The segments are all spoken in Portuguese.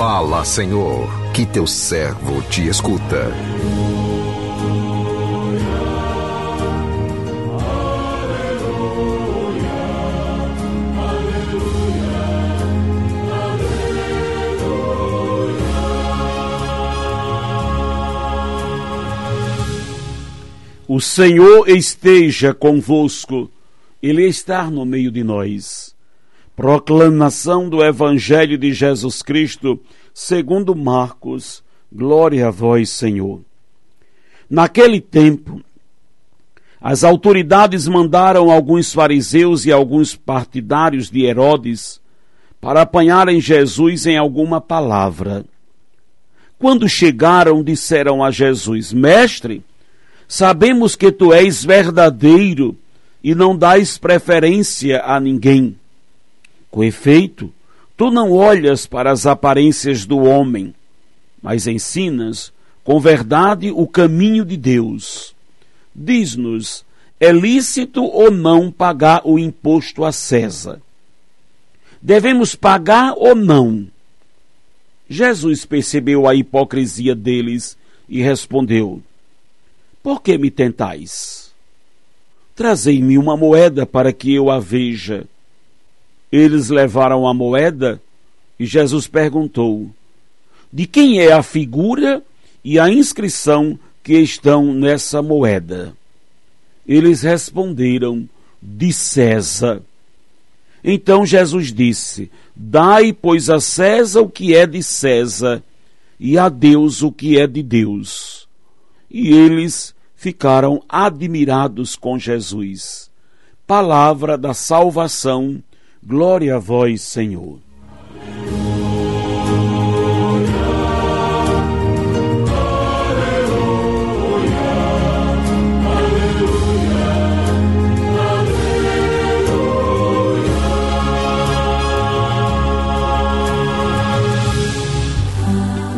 Fala, Senhor, que teu servo te escuta. O Senhor esteja convosco, Ele está no meio de nós. Proclamação do Evangelho de Jesus Cristo, segundo Marcos. Glória a vós, Senhor. Naquele tempo, as autoridades mandaram alguns fariseus e alguns partidários de Herodes para apanharem Jesus em alguma palavra. Quando chegaram, disseram a Jesus: Mestre, Sabemos que tu és verdadeiro e não dás preferência a ninguém. Com efeito, tu não olhas para as aparências do homem, mas ensinas com verdade o caminho de Deus. Diz-nos: é lícito ou não pagar o imposto a César? Devemos pagar ou não? Jesus percebeu a hipocrisia deles e respondeu: por que me tentais? Trazei-me uma moeda para que eu a veja. Eles levaram a moeda e Jesus perguntou: De quem é a figura e a inscrição que estão nessa moeda? Eles responderam: De César. Então Jesus disse: Dai, pois, a César o que é de César, e a Deus o que é de Deus e eles ficaram admirados com Jesus. Palavra da salvação, glória a vós, Senhor.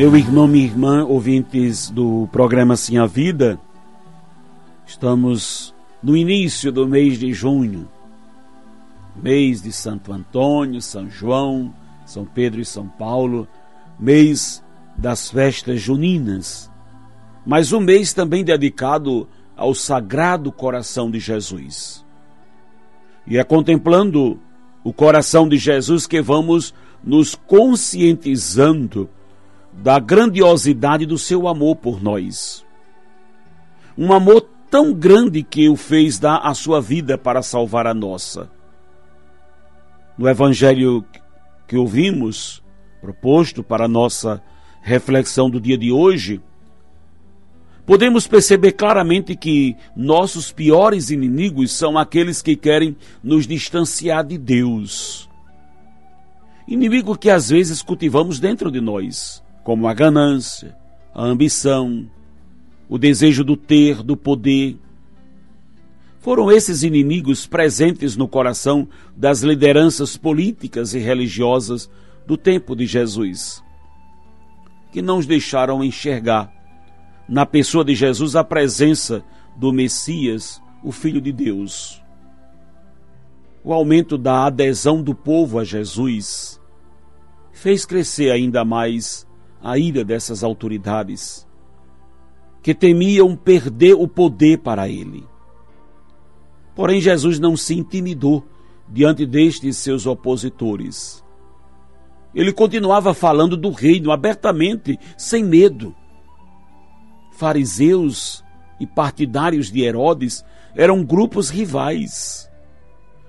Meu irmão, minha irmã, ouvintes do programa Sim a Vida, estamos no início do mês de junho, mês de Santo Antônio, São João, São Pedro e São Paulo, mês das festas juninas, mas um mês também dedicado ao Sagrado Coração de Jesus. E é contemplando o coração de Jesus que vamos nos conscientizando da grandiosidade do seu amor por nós. Um amor tão grande que o fez dar a sua vida para salvar a nossa. No evangelho que ouvimos, proposto para a nossa reflexão do dia de hoje, podemos perceber claramente que nossos piores inimigos são aqueles que querem nos distanciar de Deus. Inimigo que às vezes cultivamos dentro de nós como a ganância, a ambição, o desejo do ter, do poder. Foram esses inimigos presentes no coração das lideranças políticas e religiosas do tempo de Jesus, que não os deixaram enxergar na pessoa de Jesus a presença do Messias, o Filho de Deus. O aumento da adesão do povo a Jesus fez crescer ainda mais a ira dessas autoridades, que temiam perder o poder para ele. Porém, Jesus não se intimidou diante destes seus opositores. Ele continuava falando do reino abertamente, sem medo. Fariseus e partidários de Herodes eram grupos rivais.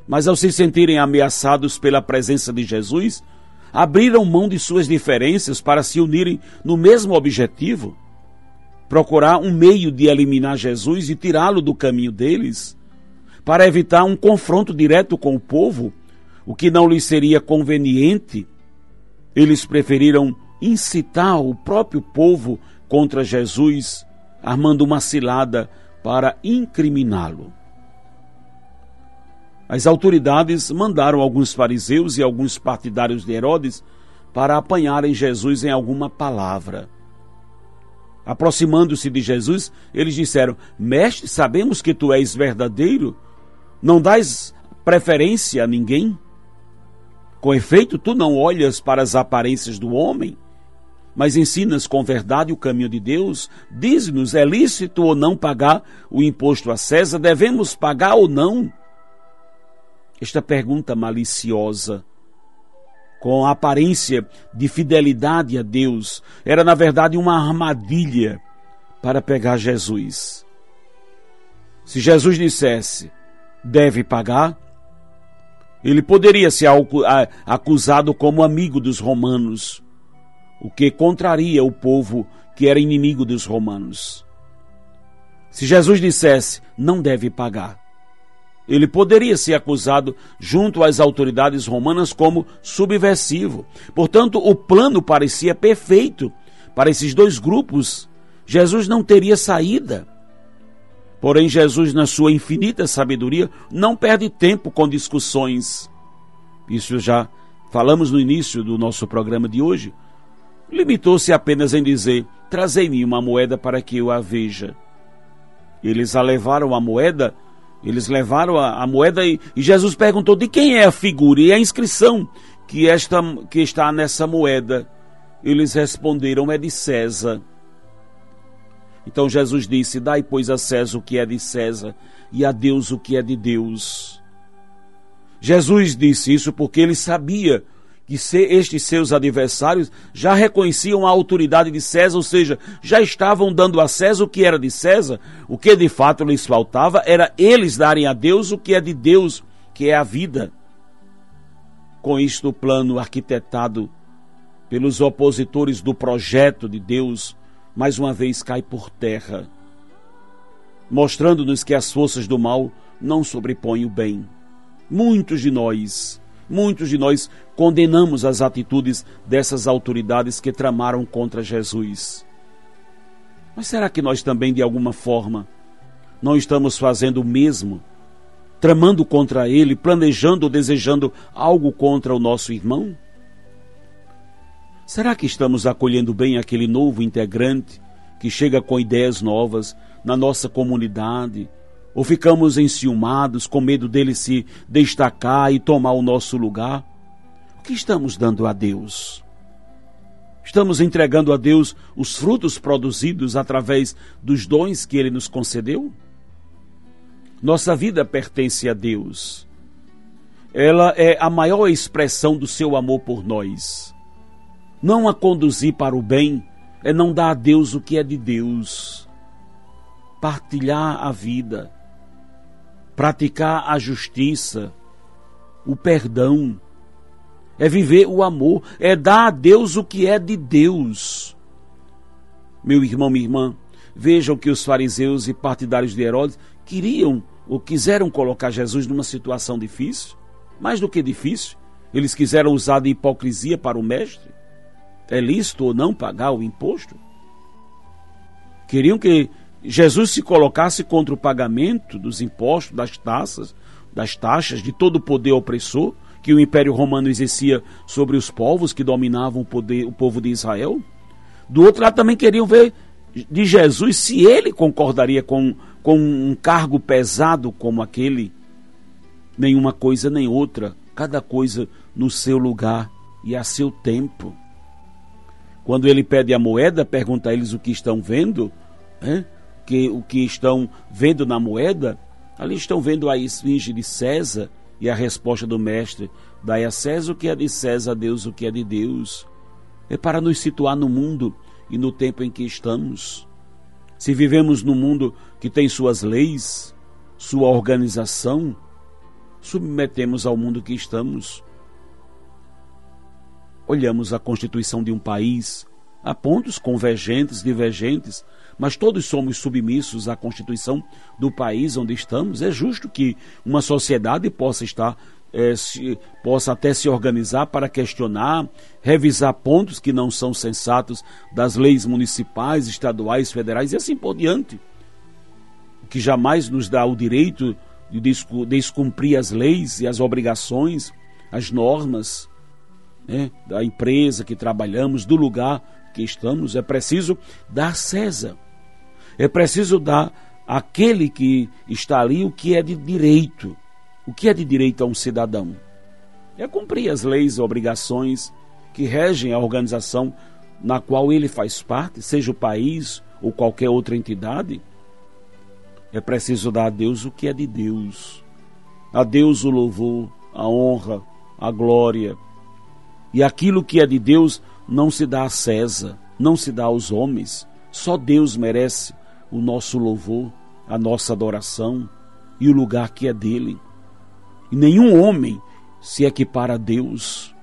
Mas ao se sentirem ameaçados pela presença de Jesus, abriram mão de suas diferenças para se unirem no mesmo objetivo? Procurar um meio de eliminar Jesus e tirá-lo do caminho deles? Para evitar um confronto direto com o povo, o que não lhes seria conveniente? Eles preferiram incitar o próprio povo contra Jesus, armando uma cilada para incriminá-lo. As autoridades mandaram alguns fariseus e alguns partidários de Herodes para apanharem Jesus em alguma palavra. Aproximando-se de Jesus, eles disseram: Mestre, sabemos que tu és verdadeiro, não dás preferência a ninguém. Com efeito, tu não olhas para as aparências do homem, mas ensinas com verdade o caminho de Deus. Diz-nos: é lícito ou não pagar o imposto a César? Devemos pagar ou não? Esta pergunta maliciosa, com a aparência de fidelidade a Deus, era na verdade uma armadilha para pegar Jesus. Se Jesus dissesse, deve pagar, ele poderia ser acusado como amigo dos romanos o que contraria o povo que era inimigo dos romanos. Se Jesus dissesse, não deve pagar, ele poderia ser acusado junto às autoridades romanas como subversivo. Portanto, o plano parecia perfeito para esses dois grupos. Jesus não teria saída. Porém, Jesus, na sua infinita sabedoria, não perde tempo com discussões. Isso já falamos no início do nosso programa de hoje limitou-se apenas em dizer: Trazei-me uma moeda para que eu a veja. Eles a levaram a moeda, eles levaram a, a moeda e, e, Jesus perguntou: De quem é a figura e a inscrição que, esta, que está nessa moeda? Eles responderam: É de César. Então Jesus disse: Dai, pois, a César o que é de César e a Deus o que é de Deus. Jesus disse isso porque ele sabia que estes seus adversários já reconheciam a autoridade de César, ou seja, já estavam dando a César o que era de César, o que de fato lhes faltava era eles darem a Deus o que é de Deus, que é a vida. Com isto, o plano arquitetado pelos opositores do projeto de Deus, mais uma vez cai por terra, mostrando-nos que as forças do mal não sobrepõem o bem. Muitos de nós Muitos de nós condenamos as atitudes dessas autoridades que tramaram contra Jesus. Mas será que nós também, de alguma forma, não estamos fazendo o mesmo? Tramando contra ele, planejando ou desejando algo contra o nosso irmão? Será que estamos acolhendo bem aquele novo integrante que chega com ideias novas na nossa comunidade, ou ficamos enciumados, com medo dele se destacar e tomar o nosso lugar? O que estamos dando a Deus? Estamos entregando a Deus os frutos produzidos através dos dons que ele nos concedeu? Nossa vida pertence a Deus. Ela é a maior expressão do seu amor por nós. Não a conduzir para o bem é não dar a Deus o que é de Deus. Partilhar a vida praticar a justiça, o perdão, é viver o amor, é dar a Deus o que é de Deus. Meu irmão, minha irmã, vejam que os fariseus e partidários de Herodes queriam ou quiseram colocar Jesus numa situação difícil, mais do que difícil. Eles quiseram usar de hipocrisia para o mestre. É lícito ou não pagar o imposto? Queriam que Jesus se colocasse contra o pagamento dos impostos, das taxas, das taxas, de todo o poder opressor que o Império Romano exercia sobre os povos que dominavam o, poder, o povo de Israel. Do outro lado, também queriam ver de Jesus se ele concordaria com, com um cargo pesado como aquele. Nenhuma coisa nem outra, cada coisa no seu lugar e a seu tempo. Quando ele pede a moeda, pergunta a eles o que estão vendo. Hein? que o que estão vendo na moeda, ali estão vendo a esfinge de César e a resposta do mestre: dai a César o que é de César, a Deus o que é de Deus. É para nos situar no mundo e no tempo em que estamos. Se vivemos num mundo que tem suas leis, sua organização, submetemos ao mundo que estamos. Olhamos a constituição de um país, há pontos convergentes, divergentes, mas todos somos submissos à Constituição do país onde estamos. É justo que uma sociedade possa estar é, se, possa até se organizar para questionar, revisar pontos que não são sensatos das leis municipais, estaduais, federais e assim por diante. Que jamais nos dá o direito de descumprir as leis e as obrigações, as normas né, da empresa que trabalhamos, do lugar que estamos. É preciso dar César é preciso dar àquele que está ali o que é de direito. O que é de direito a um cidadão? É cumprir as leis e obrigações que regem a organização na qual ele faz parte, seja o país ou qualquer outra entidade, é preciso dar a Deus o que é de Deus. A Deus o louvor, a honra, a glória. E aquilo que é de Deus não se dá a César, não se dá aos homens. Só Deus merece o nosso louvor, a nossa adoração e o lugar que é dele. E nenhum homem se equipara a Deus,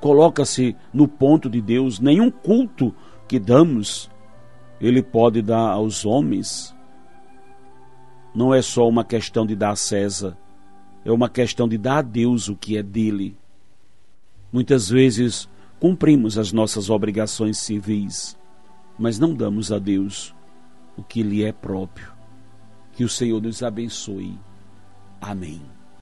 coloca-se no ponto de Deus, nenhum culto que damos ele pode dar aos homens. Não é só uma questão de dar a César, é uma questão de dar a Deus o que é dele. Muitas vezes cumprimos as nossas obrigações civis, mas não damos a Deus o que lhe é próprio. Que o Senhor nos abençoe. Amém.